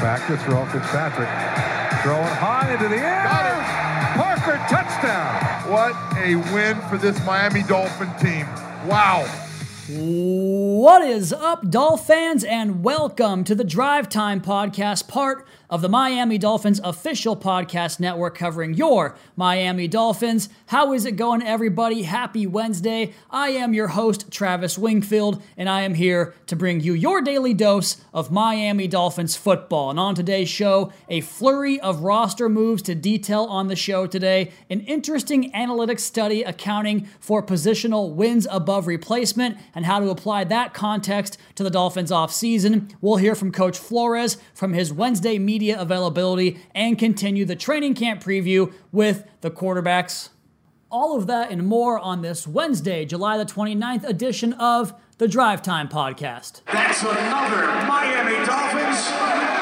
Back to throw, Fitzpatrick. Throwing high into the air. Got it. Parker, touchdown. What a win for this Miami Dolphin team. Wow. What is up, Dolphins, and welcome to the Drive Time Podcast, part of the Miami Dolphins official podcast network covering your Miami Dolphins. How is it going, everybody? Happy Wednesday. I am your host, Travis Wingfield, and I am here to bring you your daily dose of Miami Dolphins football. And on today's show, a flurry of roster moves to detail on the show today, an interesting analytics study accounting for positional wins above replacement and how to apply that context to the Dolphins offseason. We'll hear from Coach Flores from his Wednesday meeting media availability and continue the training camp preview with the quarterbacks. All of that and more on this Wednesday, July the 29th edition of the Drive Time Podcast. That's another Miami Dolphins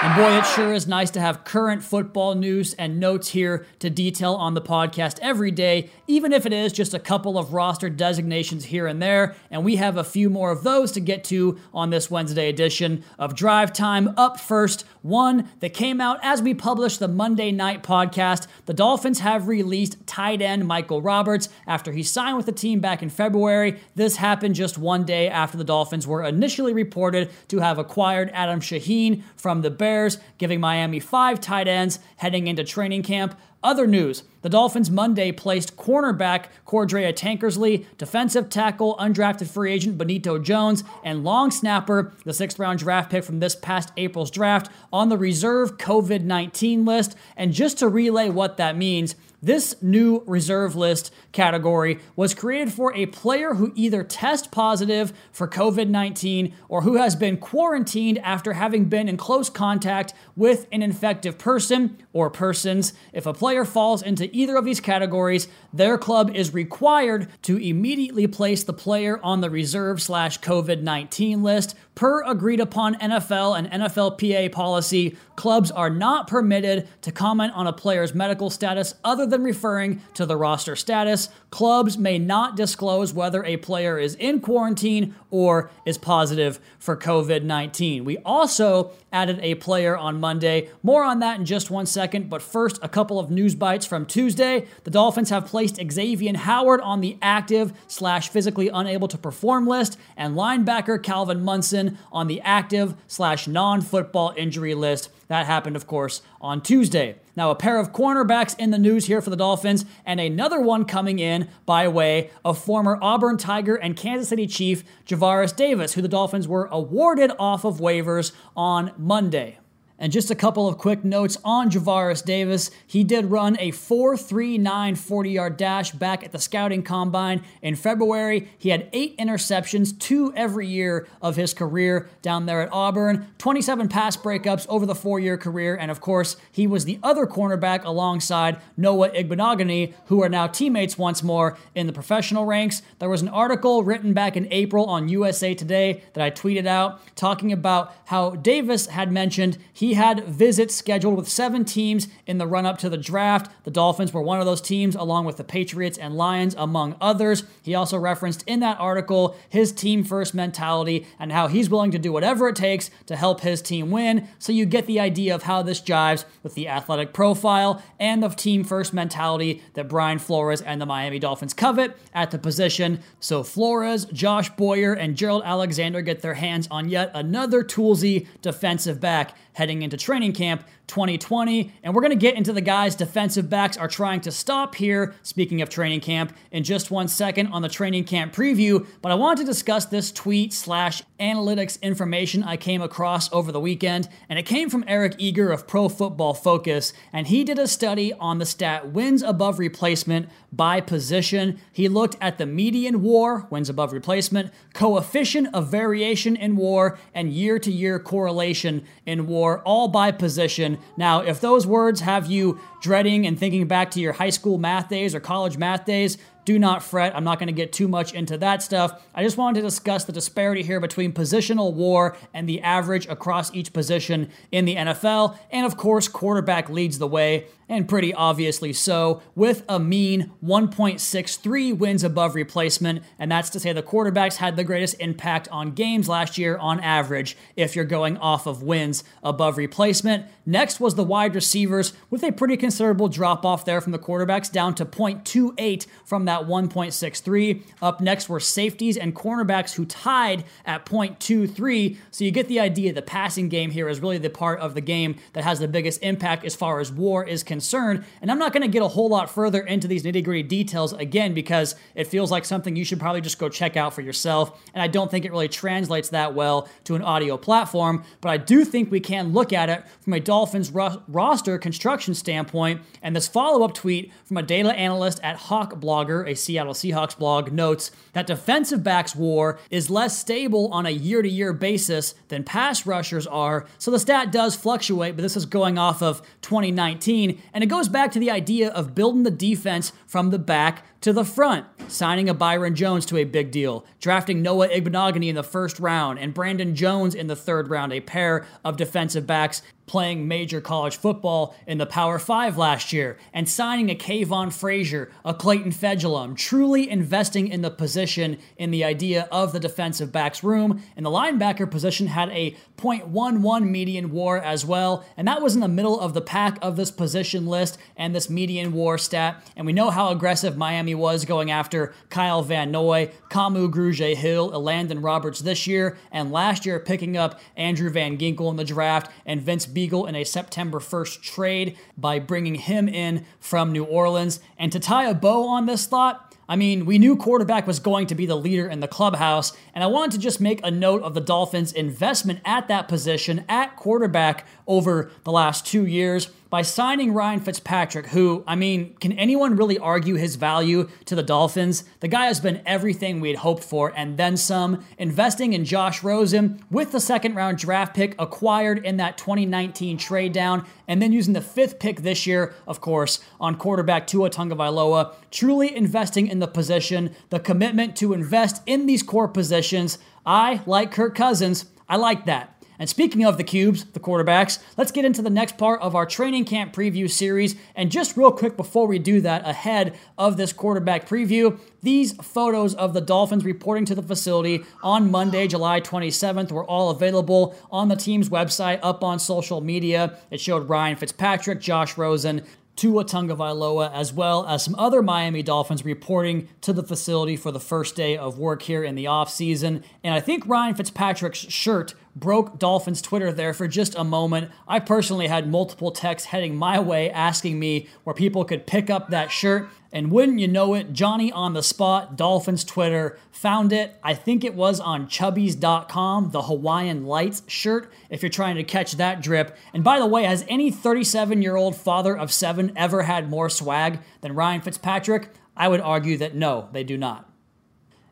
and boy, it sure is nice to have current football news and notes here to detail on the podcast every day, even if it is just a couple of roster designations here and there. And we have a few more of those to get to on this Wednesday edition of Drive Time. Up first, one that came out as we published the Monday night podcast. The Dolphins have released tight end Michael Roberts after he signed with the team back in February. This happened just one day after the Dolphins were initially reported to have acquired Adam Shaheen from the Bears. Bears, giving Miami five tight ends heading into training camp. Other news the Dolphins Monday placed cornerback Cordrea Tankersley, defensive tackle, undrafted free agent Benito Jones, and long snapper, the sixth round draft pick from this past April's draft, on the reserve COVID 19 list. And just to relay what that means, this new reserve list category was created for a player who either test positive for COVID 19 or who has been quarantined after having been in close contact with an infective person or persons. If a player falls into either of these categories, their club is required to immediately place the player on the reserve slash COVID 19 list. Per agreed upon NFL and NFLPA policy, clubs are not permitted to comment on a player's medical status other than referring to the roster status. Clubs may not disclose whether a player is in quarantine or is positive for COVID 19. We also added a player on Monday. More on that in just one second, but first, a couple of news bites from Tuesday. The Dolphins have placed Xavier Howard on the active slash physically unable to perform list, and linebacker Calvin Munson on the active slash non football injury list. That happened, of course, on Tuesday. Now, a pair of cornerbacks in the news here for the Dolphins, and another one coming in by way of former Auburn Tiger and Kansas City Chief Javaris Davis, who the Dolphins were awarded off of waivers on Monday. And just a couple of quick notes on Javaris Davis. He did run a 4.39 40 yard dash back at the scouting combine in February. He had eight interceptions, two every year of his career down there at Auburn, 27 pass breakups over the four year career. And of course, he was the other cornerback alongside Noah Igbinoghene, who are now teammates once more in the professional ranks. There was an article written back in April on USA Today that I tweeted out talking about how Davis had mentioned he he had visits scheduled with seven teams in the run up to the draft. The Dolphins were one of those teams, along with the Patriots and Lions, among others. He also referenced in that article his team first mentality and how he's willing to do whatever it takes to help his team win. So you get the idea of how this jives with the athletic profile and the team first mentality that Brian Flores and the Miami Dolphins covet at the position. So Flores, Josh Boyer, and Gerald Alexander get their hands on yet another toolsy defensive back heading into training camp 2020. And we're going to get into the guys defensive backs are trying to stop here, speaking of training camp, in just one second on the training camp preview. But I want to discuss this tweet slash analytics information I came across over the weekend. And it came from Eric Eager of Pro Football Focus. And he did a study on the stat wins above replacement by position. He looked at the median war, wins above replacement, coefficient of variation in war, and year to year correlation in war, all by position. Now, if those words have you dreading and thinking back to your high school math days or college math days, do not fret. I'm not going to get too much into that stuff. I just wanted to discuss the disparity here between positional war and the average across each position in the NFL. And of course, quarterback leads the way and pretty obviously so, with a mean 1.63 wins above replacement. And that's to say the quarterbacks had the greatest impact on games last year on average, if you're going off of wins above replacement. Next was the wide receivers, with a pretty considerable drop off there from the quarterbacks, down to 0.28 from that 1.63. Up next were safeties and cornerbacks who tied at 0.23. So you get the idea the passing game here is really the part of the game that has the biggest impact as far as war is concerned concerned. And I'm not going to get a whole lot further into these nitty gritty details again because it feels like something you should probably just go check out for yourself. And I don't think it really translates that well to an audio platform. But I do think we can look at it from a Dolphins ro- roster construction standpoint. And this follow up tweet from a data analyst at Hawk Blogger, a Seattle Seahawks blog, notes that defensive backs war is less stable on a year to year basis than pass rushers are. So the stat does fluctuate, but this is going off of 2019. And it goes back to the idea of building the defense from the back to the front, signing a Byron Jones to a big deal, drafting Noah Igbinoghene in the first round and Brandon Jones in the third round, a pair of defensive backs playing major college football in the Power Five last year, and signing a Kavon Frazier, a Clayton Fejedelem, truly investing in the position in the idea of the defensive backs room. And the linebacker position had a 0.11 median war as well, and that was in the middle of the pack of this position list and this median war stat. And we know how aggressive Miami was going after Kyle Van Noy, Kamu Grugier Hill, Elandon Roberts this year, and last year picking up Andrew Van Ginkel in the draft and Vince Biegel in a September 1st trade by bringing him in from New Orleans. And to tie a bow on this thought, I mean, we knew quarterback was going to be the leader in the clubhouse, and I wanted to just make a note of the Dolphins' investment at that position at quarterback over the last two years by signing Ryan Fitzpatrick, who, I mean, can anyone really argue his value to the Dolphins? The guy has been everything we had hoped for and then some. Investing in Josh Rosen with the second round draft pick acquired in that 2019 trade down, and then using the fifth pick this year, of course, on quarterback Tua Tagovailoa, truly investing in the position, the commitment to invest in these core positions. I, like Kirk Cousins, I like that. And speaking of the cubes, the quarterbacks, let's get into the next part of our training camp preview series. And just real quick before we do that, ahead of this quarterback preview, these photos of the Dolphins reporting to the facility on Monday, July 27th, were all available on the team's website, up on social media. It showed Ryan Fitzpatrick, Josh Rosen, Tua Tagovailoa, as well as some other Miami Dolphins reporting to the facility for the first day of work here in the offseason. And I think Ryan Fitzpatrick's shirt broke Dolphins Twitter there for just a moment. I personally had multiple texts heading my way asking me where people could pick up that shirt. And wouldn't you know it, Johnny on the spot, Dolphins Twitter, found it. I think it was on chubbies.com, the Hawaiian Lights shirt, if you're trying to catch that drip. And by the way, has any 37 year old father of seven ever had more swag than Ryan Fitzpatrick? I would argue that no, they do not.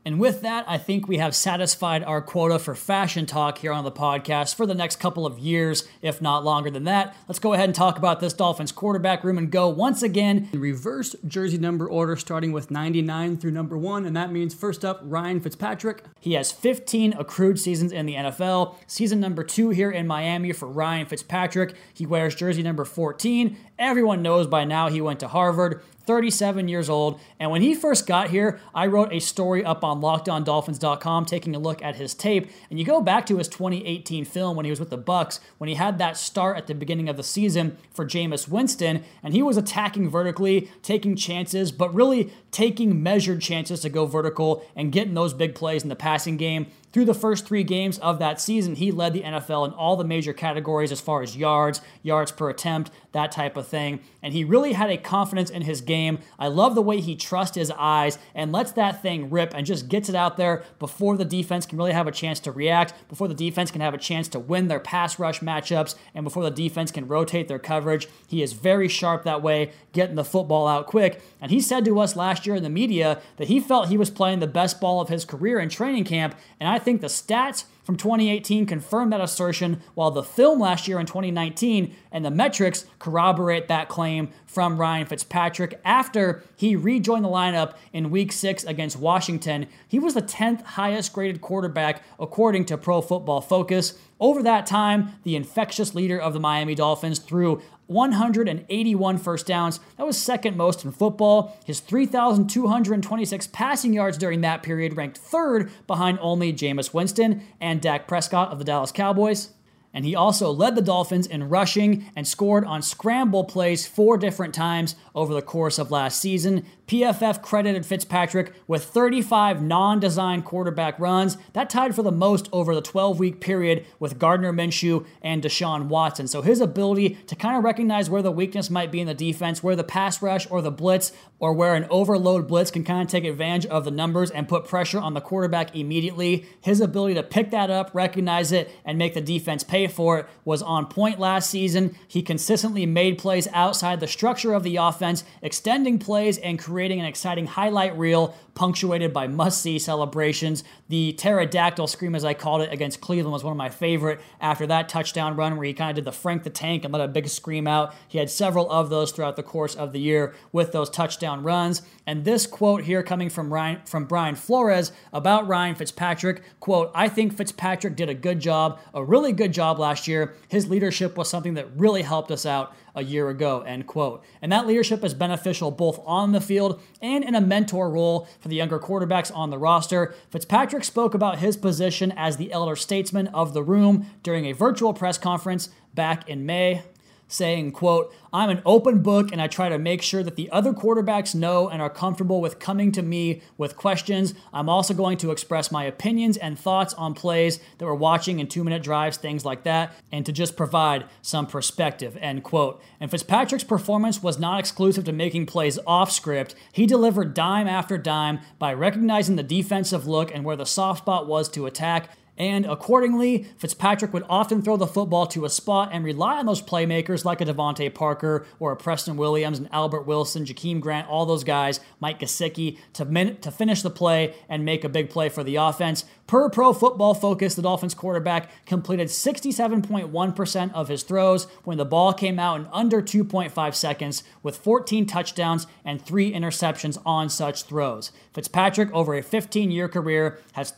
And with that, I think we have satisfied our quota for fashion talk here on the podcast for the next couple of years, if not longer than that. Let's go ahead and talk about this Dolphins quarterback room and go once again in reverse jersey number order, starting with 99 through number one. And that means first up, Ryan Fitzpatrick. He has 15 accrued seasons in the NFL. Season number two here in Miami for Ryan Fitzpatrick. He wears jersey number 14. Everyone knows by now he went to Harvard. 37 years old. And when he first got here, I wrote a story up on lockedondolphins.com taking a look at his tape. And you go back to his 2018 film when he was with the Bucs, when he had that start at the beginning of the season for Jameis Winston, and he was attacking vertically, taking chances, but really taking measured chances to go vertical and getting those big plays in the passing game. Through the first three games of that season, he led the NFL in all the major categories as far as yards, yards per attempt, that type of thing. And he really had a confidence in his game. I love the way he trusts his eyes and lets that thing rip and just gets it out there before the defense can really have a chance to react, before the defense can have a chance to win their pass rush matchups, and before the defense can rotate their coverage. He is very sharp that way, getting the football out quick. And he said to us last year in the media that he felt he was playing the best ball of his career in training camp. And I think the stats from 2018 confirm that assertion, while the film last year in 2019 and the metrics corroborate that claim from Ryan Fitzpatrick. After he rejoined the lineup in week six against Washington, he was the 10th highest graded quarterback according to Pro Football Focus. Over that time, the infectious leader of the Miami Dolphins threw 181 first downs. That was second most in football. His 3,226 passing yards during that period ranked third behind only Jameis Winston and Dak Prescott of the Dallas Cowboys. And he also led the Dolphins in rushing and scored on scramble plays four different times over the course of last season. PFF credited Fitzpatrick with 35 non design quarterback runs. That tied for the most over the 12 week period with Gardner Minshew and Deshaun Watson. So his ability to kind of recognize where the weakness might be in the defense, where the pass rush or the blitz, or where an overload blitz can kind of take advantage of the numbers and put pressure on the quarterback immediately. His ability to pick that up, recognize it, and make the defense pay for it was on point last season. He consistently made plays outside the structure of the offense, extending plays and creating an exciting highlight reel punctuated by must see celebrations. The pterodactyl scream, as I called it, against Cleveland was one of my favorite after that touchdown run where he kind of did the Frank the Tank and let a big scream out. He had several of those throughout the course of the year with those touchdown runs. And this quote here coming from Ryan from Brian Flores about Ryan Fitzpatrick, quote, I think Fitzpatrick did a good job, a really good job last year. His leadership was something that really helped us out a year ago, end quote. And that leadership is beneficial both on the field and in a mentor role for the younger quarterbacks on the roster. Fitzpatrick spoke about his position as the elder statesman of the room during a virtual press conference back in May saying, quote, I'm an open book and I try to make sure that the other quarterbacks know and are comfortable with coming to me with questions. I'm also going to express my opinions and thoughts on plays that we're watching in two minute drives, things like that, and to just provide some perspective, end quote. And Fitzpatrick's performance was not exclusive to making plays off script. He delivered dime after dime by recognizing the defensive look and where the soft spot was to attack and accordingly, Fitzpatrick would often throw the football to a spot and rely on those playmakers like a DeVante Parker or a Preston Williams and Albert Wilson, Jakeem Grant, all those guys, Mike Gesicki, to, min- to finish the play and make a big play for the offense. Per Pro Football Focus, the Dolphins quarterback completed 67.1% of his throws when the ball came out in under 2.5 seconds, with 14 touchdowns and three interceptions on such throws. Fitzpatrick, over a 15 year career, has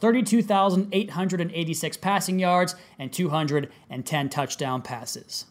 32,886 passing yards and 210 touchdown passes.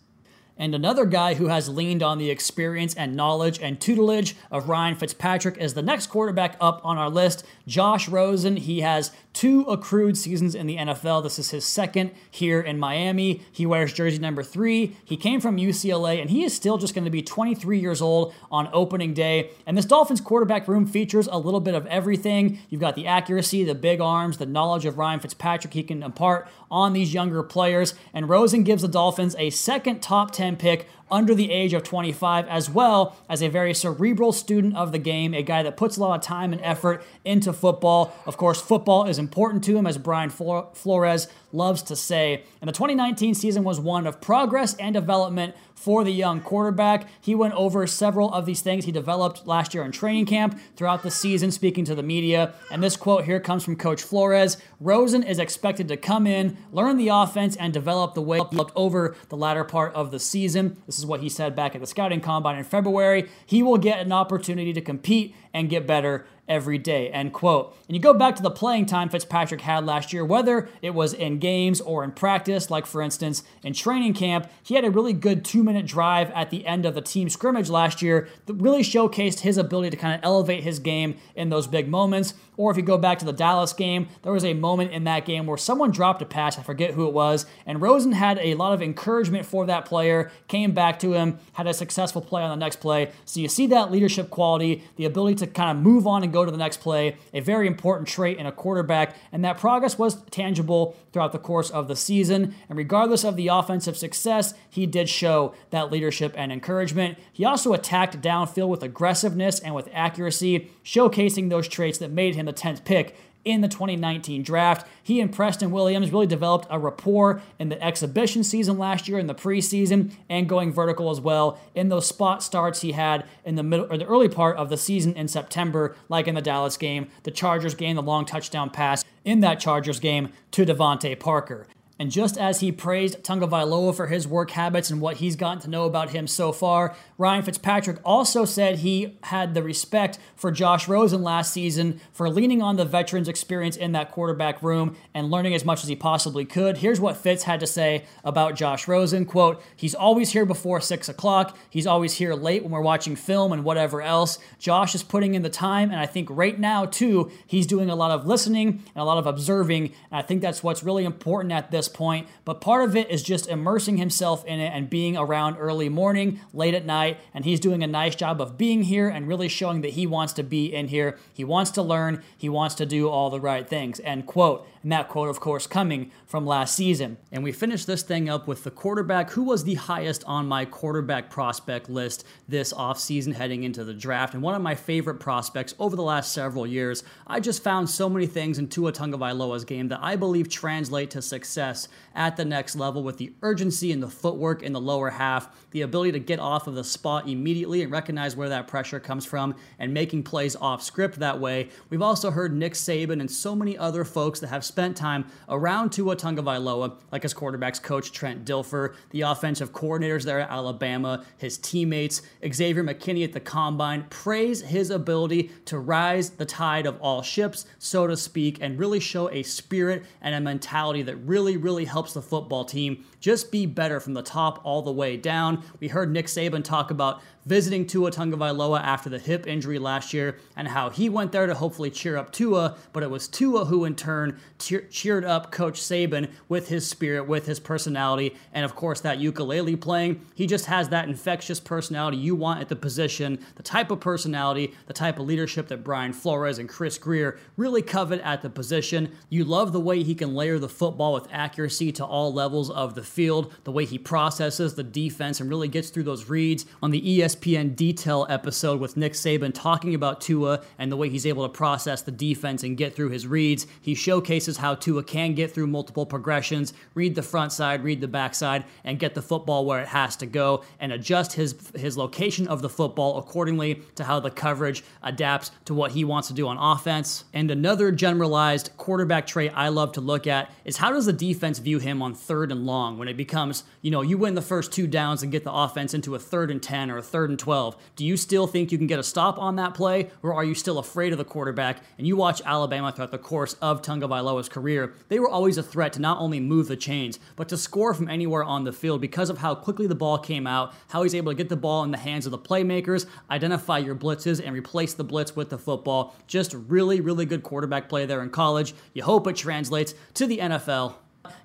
And another guy who has leaned on the experience and knowledge and tutelage of Ryan Fitzpatrick is the next quarterback up on our list, Josh Rosen. He has two accrued seasons in the NFL. This is his second here in Miami. He wears jersey number three. He came from UCLA, and he is still just going to be 23 years old on opening day. And this Dolphins quarterback room features a little bit of everything. You've got the accuracy, the big arms, the knowledge of Ryan Fitzpatrick he can impart on these younger players. And Rosen gives the Dolphins a second top 10 pick under the age of 25, as well as a very cerebral student of the game, a guy that puts a lot of time and effort into football. Of course, football is important to him, as Brian Flores loves to say. And the 2019 season was one of progress and development for the young quarterback. He went over several of these things he developed last year in training camp throughout the season, speaking to the media. And this quote here comes from Coach Flores Rosen is expected to come in, learn the offense, and develop the way he over the latter part of the season. This is what he said back at the scouting combine in February. He will get an opportunity to compete and get better every day, end quote. And you go back to the playing time Fitzpatrick had last year, whether it was in games or in practice, like for instance in training camp, he had a really good two minute drive at the end of the team scrimmage last year that really showcased his ability to kind of elevate his game in those big moments. Or if you go back to the Dallas game, there was a moment in that game where someone dropped a pass, I forget who it was, and Rosen had a lot of encouragement for that player, came back to him, had a successful play on the next play. So you see that leadership quality, the ability to kind of move on and go to the next play, a very important trait in a quarterback, and that progress was tangible throughout the course of the season. And regardless of the offensive success, he did show that leadership and encouragement. He also attacked downfield with aggressiveness and with accuracy, showcasing those traits that made him the 10th pick in the 2019 draft. He and Preston Williams really developed a rapport in the exhibition season last year, in the preseason, and going vertical as well in those spot starts he had in the middle or the early part of the season in September, like in the Dallas game, the Chargers game, the long touchdown pass in that Chargers game to DeVante Parker. And just as he praised Tagovailoa for his work habits and what he's gotten to know about him so far, Ryan Fitzpatrick also said he had the respect for Josh Rosen last season for leaning on the veteran's experience in that quarterback room and learning as much as he possibly could. Here's what Fitz had to say about Josh Rosen. Quote, he's always here before six o'clock. He's always here late when we're watching film and whatever else. Josh is putting in the time, and I think right now, too, he's doing a lot of listening and a lot of observing. And I think that's what's really important at this point. But part of it is just immersing himself in it and being around early morning, late at night. And he's doing a nice job of being here and really showing that he wants to be in here. He wants to learn. He wants to do all the right things. End quote. That quote, of course, coming from last season. And we finish this thing up with the quarterback who was the highest on my quarterback prospect list this offseason heading into the draft. And one of my favorite prospects over the last several years. I just found so many things in Tua Tagovailoa's game that I believe translate to success at the next level with the urgency and the footwork in the lower half, the ability to get off of the spot immediately and recognize where that pressure comes from, and making plays off script that way. We've also heard Nick Saban and so many other folks that have spent time around Tua Tagovailoa, like his quarterbacks coach Trent Dilfer, the offensive coordinators there at Alabama, his teammates, Xavier McKinney at the combine, praise his ability to rise the tide of all ships, so to speak, and really show a spirit and a mentality that really, really helps the football team just be better from the top all the way down. We heard Nick Saban talk about visiting Tua Tagovailoa after the hip injury last year and how he went there to hopefully cheer up Tua, but it was Tua who in turn cheered up Coach Saban with his spirit, with his personality, and of course that ukulele playing. He just has that infectious personality you want at the position, the type of personality, the type of leadership that Brian Flores and Chris Grier really covet at the position. You love the way he can layer the football with accuracy to all levels of the field, the way he processes the defense and really gets through those reads on the ESPN detail episode with Nick Saban talking about Tua and the way he's able to process the defense and get through his reads. He showcases how Tua can get through multiple progressions, read the front side, read the back side, and get the football where it has to go and adjust his his location of the football accordingly to how the coverage adapts to what he wants to do on offense. And another generalized quarterback trait I love to look at is how does the defense view him on third and long when it becomes, you know, you win the first two downs and get the offense into a third and 10 or a third and 12. Do you still think you can get a stop on that play or are you still afraid of the quarterback? And you watch Alabama throughout the course of Tagovailoa's career, they were always a threat to not only move the chains, but to score from anywhere on the field because of how quickly the ball came out, how he's able to get the ball in the hands of the playmakers, identify your blitzes, and replace the blitz with the football. Just really, really good quarterback play there in college. You hope it translates to the NFL.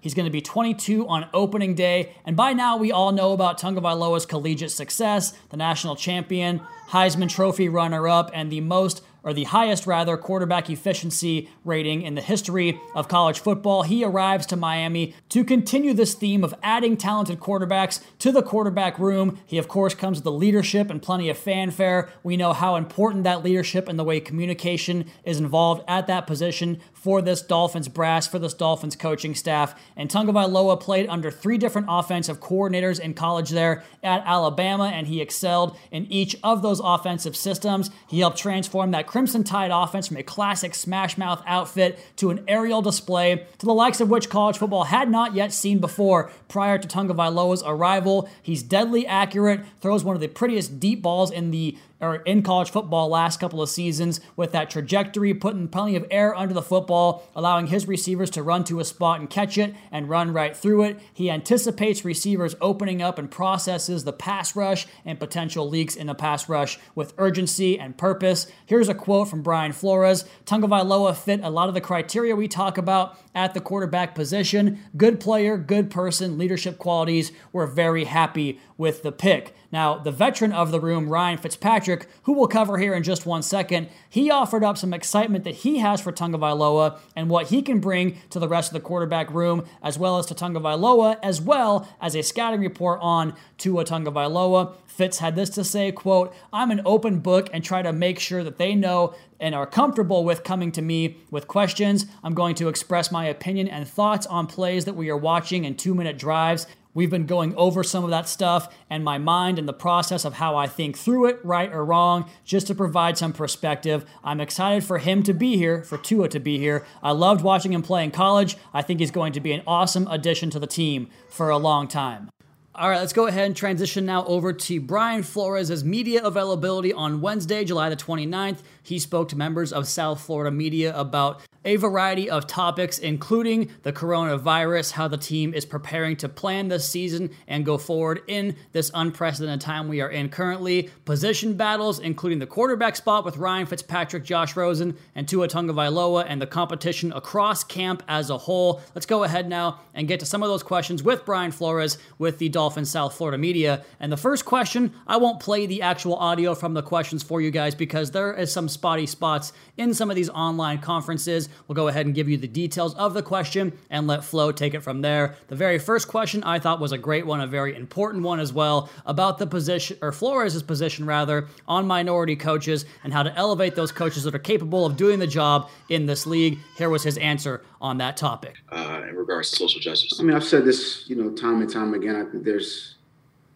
He's going to be 22 on opening day, and by now we all know about Tagovailoa's collegiate success, the national champion, Heisman Trophy runner-up, and the most or the highest rather quarterback efficiency rating in the history of college football. He arrives to Miami to continue this theme of adding talented quarterbacks to the quarterback room. He of course comes with the leadership and plenty of fanfare. We know how important that leadership and the way communication is involved at that position for this Dolphins brass, for this Dolphins coaching staff. And Tagovailoa played under three different offensive coordinators in college there at Alabama, and he excelled in each of those offensive systems. He helped transform that Crimson Tide offense from a classic smash mouth outfit to an aerial display to the likes of which college football had not yet seen before prior to Tagovailoa's arrival. He's deadly accurate, throws one of the prettiest deep balls in the or in college football last couple of seasons with that trajectory, putting plenty of air under the football, allowing his receivers to run to a spot and catch it and run right through it. He anticipates receivers opening up and processes the pass rush and potential leaks in the pass rush with urgency and purpose. Here's a quote from Brian Flores Tagovailoa fit a lot of the criteria we talk about at the quarterback position. Good player, good person, leadership qualities. We're very happy with the pick. Now, the veteran of the room, Ryan Fitzpatrick, who we'll cover here in just one second, he offered up some excitement that he has for Tagovailoa and what he can bring to the rest of the quarterback room, as well as to Tagovailoa, as well as a scouting report on Tua Tagovailoa. Fitz had this to say, quote, I'm an open book and try to make sure that they know and are comfortable with coming to me with questions. I'm going to express my opinion and thoughts on plays that we are watching in two minute drives. We've been going over some of that stuff and my mind and the process of how I think through it, right or wrong, just to provide some perspective. I'm excited for him to be here, for Tua to be here. I loved watching him play in college. I think he's going to be an awesome addition to the team for a long time. All right, let's go ahead and transition now over to Brian Flores' media availability on Wednesday, July the 29th. He spoke to members of South Florida media about a variety of topics, including the coronavirus, how the team is preparing to plan this season and go forward in this unprecedented time we are in currently, position battles, including the quarterback spot with Ryan Fitzpatrick, Josh Rosen, and Tua Tagovailoa, and the competition across camp as a whole. Let's go ahead now and get to some of those questions with Brian Flores with the Dolphins South Florida media. And the first question, I won't play the actual audio from the questions for you guys because there is some spotty spots in some of these online conferences. We'll go ahead and give you the details of the question and let Flo take it from there. The very first question I thought was a great one, a very important one as well, about the position, or Flores' position rather, on minority coaches and how to elevate those coaches that are capable of doing the job in this league. Here was his answer on that topic. Uh, in regards to social justice. I mean, I've said this, you know, time and time again. I think there's,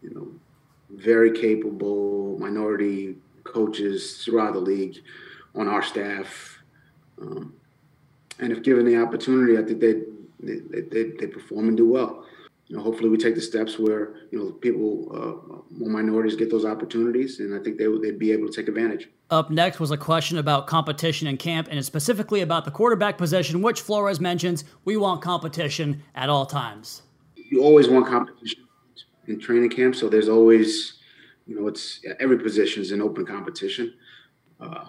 you know, very capable minority coaches throughout the league on our staff. Um, and if given the opportunity, I think they they, they, they perform and do well. You know, hopefully we take the steps where you know people, uh, more minorities get those opportunities, and I think they they'd be able to take advantage. Up next was a question about competition in camp, and it's specifically about the quarterback position, which Flores mentions we want competition at all times. You always want competition in training camp, so there's always, you know, it's every position is an open competition. Uh,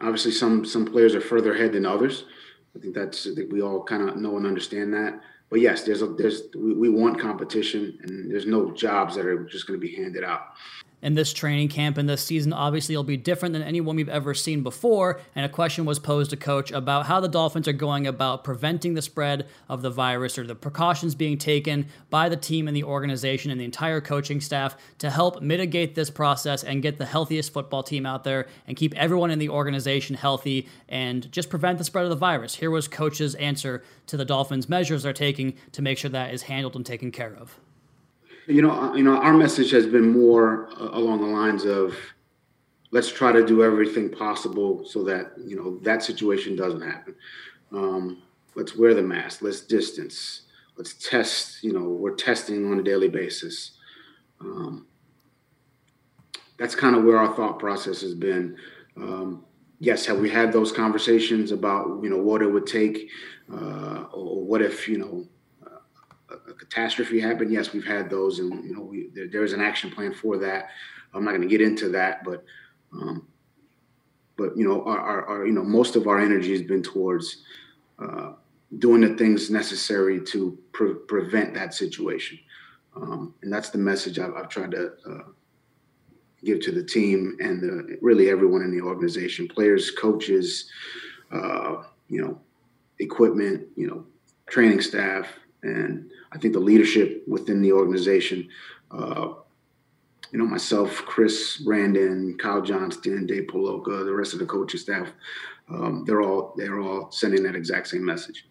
obviously some some players are further ahead than others. I think that's I think we all kind of know and understand that. But yes, there's a there's we, we want competition, and there's no jobs that are just going to be handed out in this training camp and this season obviously will be different than anyone we've ever seen before. And a question was posed to coach about how the Dolphins are going about preventing the spread of the virus or the precautions being taken by the team and the organization and the entire coaching staff to help mitigate this process and get the healthiest football team out there and keep everyone in the organization healthy and just prevent the spread of the virus. Here was coach's answer to the Dolphins' measures they're taking to make sure that is handled and taken care of. You know, you know, our message has been more uh, along the lines of let's try to do everything possible so that you know that situation doesn't happen. Um, let's wear the mask. Let's distance. Let's test. You know, we're testing on a daily basis. Um, that's kind of where our thought process has been. Um, yes, have we had those conversations about you know what it would take, uh, or what if you know a, catastrophe happened, yes, we've had those, and you know, we, there, there's an action plan for that. I'm not going to get into that, but um, but you know, our, our, our, you know most of our energy has been towards uh, doing the things necessary to pre- prevent that situation, um, and that's the message I've, I've tried to uh, give to the team and the, really everyone in the organization, players, coaches, uh, you know, equipment, you know, training staff, and I think the leadership within the organization, uh, you know, myself, Chris, Brandon, Kyle Johnston, Dave Puloka, the rest of the coaching staff, um, they're all they're all sending that exact same message.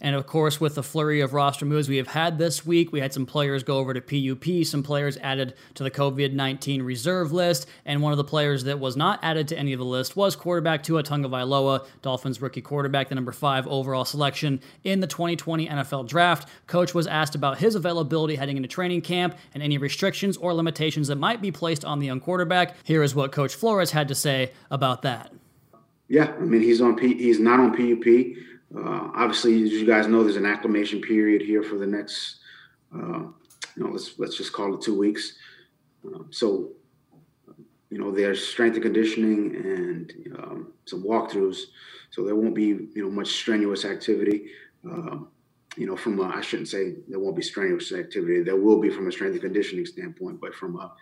And of course, with the flurry of roster moves we have had this week, we had some players go over to PUP, some players added to the COVID 19 reserve list. And one of the players that was not added to any of the list was quarterback Tua Tagovailoa, Dolphins rookie quarterback, the number five overall selection in the 2020 NFL draft. Coach was asked about his availability heading into training camp and any restrictions or limitations that might be placed on the young quarterback. Here is what Coach Flores had to say about that. Yeah, I mean he's on P, he's not on PUP. Uh, obviously, as you guys know, there's an acclimation period here for the next, uh, you know, let's let's just call it two weeks. Um, so, you know, there's strength and conditioning and um, some walkthroughs. So there won't be you know much strenuous activity. Um, you know, from a, I shouldn't say there won't be strenuous activity. There will be from a strength and conditioning standpoint, but from a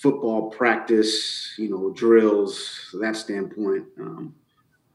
football practice, you know, drills, that standpoint, um,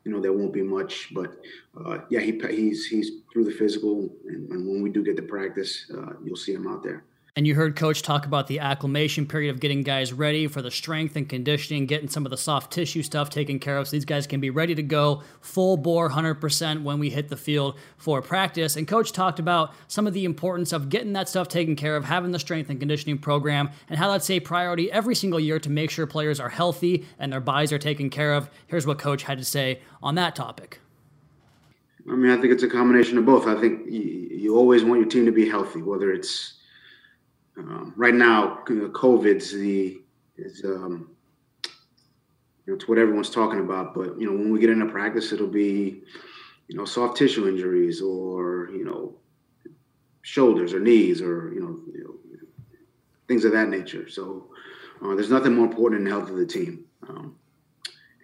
you know there won't be much. But uh, yeah, he he's he's through the physical, and, and, when we do get to practice, uh, you'll see him out there. And you heard Coach talk about the acclimation period of getting guys ready for the strength and conditioning, getting some of the soft tissue stuff taken care of so these guys can be ready to go full bore 100% when we hit the field for practice. And Coach talked about some of the importance of getting that stuff taken care of, having the strength and conditioning program, and how that's a priority every single year to make sure players are healthy and their bodies are taken care of. Here's what Coach had to say on that topic. I mean, I think it's a combination of both. I think you, you always want your team to be healthy, whether it's um, right now, COVID's the is um, you know, it's what everyone's talking about. But you know, when we get into practice, it'll be you know soft tissue injuries or you know shoulders or knees or you know, you know things of that nature. So uh, there's nothing more important than the health of the team, um,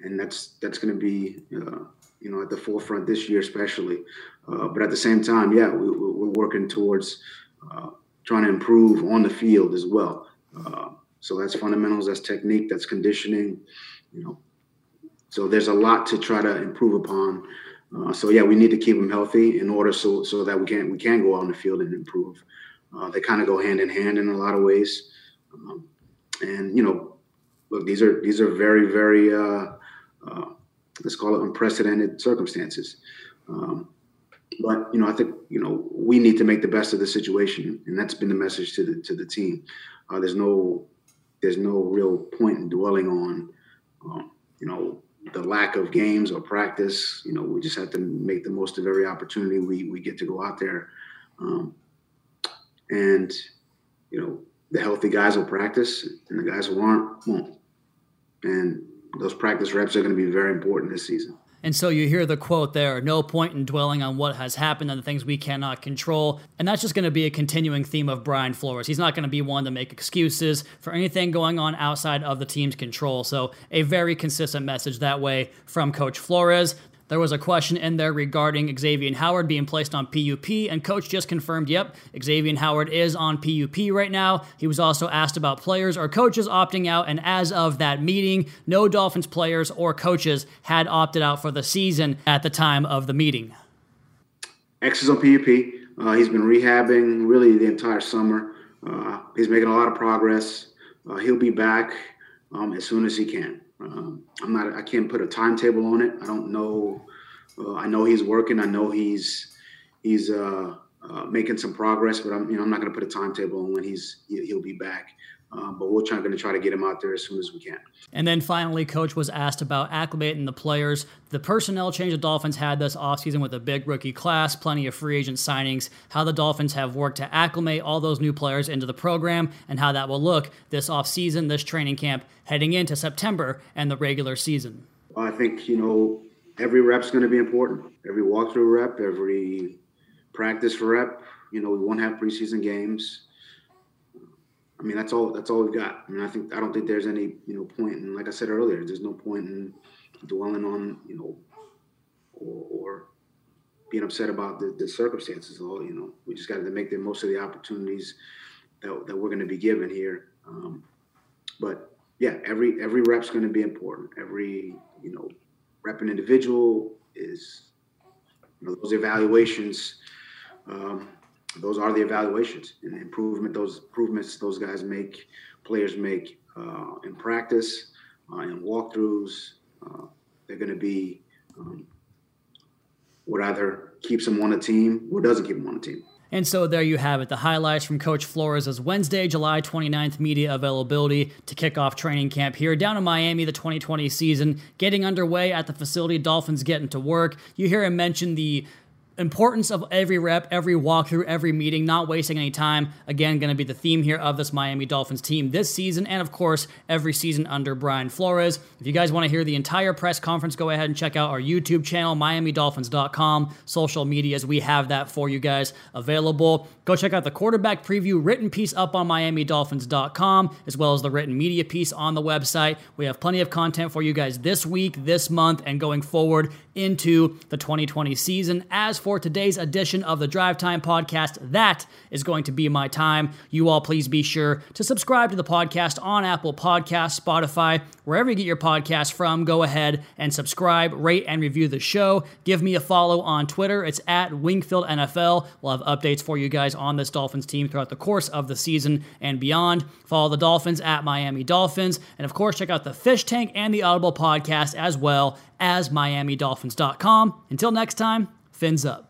and that's that's going to be. Uh, you know, at the forefront this year, especially. Uh, but at the same time, yeah, we, are working towards uh, trying to improve on the field as well. Uh, so that's fundamentals, that's technique, that's conditioning, you know. So there's a lot to try to improve upon. Uh, so yeah, we need to keep them healthy in order so so that we can we can go out on the field and improve. Uh, they kind of go hand in hand in a lot of ways, um, and you know, look, these are these are very very uh, uh, let's call it unprecedented circumstances. Um, but you know, I think you know we need to make the best of the situation, and that's been the message to the to the team. Uh, there's no there's no real point in dwelling on um, you know the lack of games or practice. You know, we just have to make the most of every opportunity we we get to go out there, um, and you know the healthy guys will practice, and the guys who aren't won't. And those practice reps are going to be very important this season. And so you hear the quote there no point in dwelling on what has happened and the things we cannot control. And that's just going to be a continuing theme of Brian Flores. He's not going to be one to make excuses for anything going on outside of the team's control. So, a very consistent message that way from Coach Flores. There was a question in there regarding Xavier Howard being placed on PUP, and coach just confirmed, yep, Xavier Howard is on PUP right now. He was also asked about players or coaches opting out, and as of that meeting, no Dolphins players or coaches had opted out for the season at the time of the meeting. X is on PUP. Uh, he's been rehabbing really the entire summer. Uh, he's making a lot of progress. Uh, he'll be back um, as soon as he can. Um, I'm not. I can't put a timetable on it. I don't know. Uh, I know he's working. I know he's he's uh, uh, making some progress, but I'm you know I'm not going to put a timetable on when he's he'll be back. Um, but we're trying, going to try to get him out there as soon as we can. And then finally, coach was asked about acclimating the players. The personnel change the Dolphins had this offseason with a big rookie class, plenty of free agent signings, how the Dolphins have worked to acclimate all those new players into the program, and how that will look this offseason, this training camp, heading into September and the regular season. I think, you know, every rep's going to be important. Every walkthrough rep, every practice rep. You know, we won't have preseason games I mean, that's all. That's all we've got. I mean, I think I don't think there's any you know point. And like I said earlier, there's no point in dwelling on you know or, or being upset about the, the circumstances. All you know, we just got to make the most of the opportunities that, that we're going to be given here. Um, but yeah, every every rep's going to be important. Every you know rep an individual is you know those evaluations. Um, those are the evaluations and the improvement those improvements those guys make players make uh, in practice uh, in walkthroughs uh, they're going to be um, what either keeps them on a team or doesn't keep them on a team and so there you have it, the highlights from Coach Flores' Wednesday, July 29th media availability to kick off training camp here down in Miami, the 2020 season getting underway at the facility. Dolphins getting to work. You hear him mention the importance of every rep, every walkthrough, every meeting, not wasting any time. Again, going to be the theme here of this Miami Dolphins team this season, and of course, every season under Brian Flores. If you guys want to hear the entire press conference, go ahead and check out our YouTube channel, MiamiDolphins.com, social medias. We have that for you guys available. Go check out the quarterback preview written piece up on MiamiDolphins.com, as well as the written media piece on the website. We have plenty of content for you guys this week, this month, and going forward into the 2020 season. As for today's edition of the Drive Time Podcast. That is going to be my time. You all please be sure to subscribe to the podcast on Apple Podcasts, Spotify, wherever you get your podcast from. Go ahead and subscribe, rate, and review the show. Give me a follow on Twitter. It's at Wingfield NFL. We'll have updates for you guys on this Dolphins team throughout the course of the season and beyond. Follow the Dolphins at Miami Dolphins. And of course, check out the Fish Tank and the Audible podcast as well as MiamiDolphins.com. Until next time, fins up.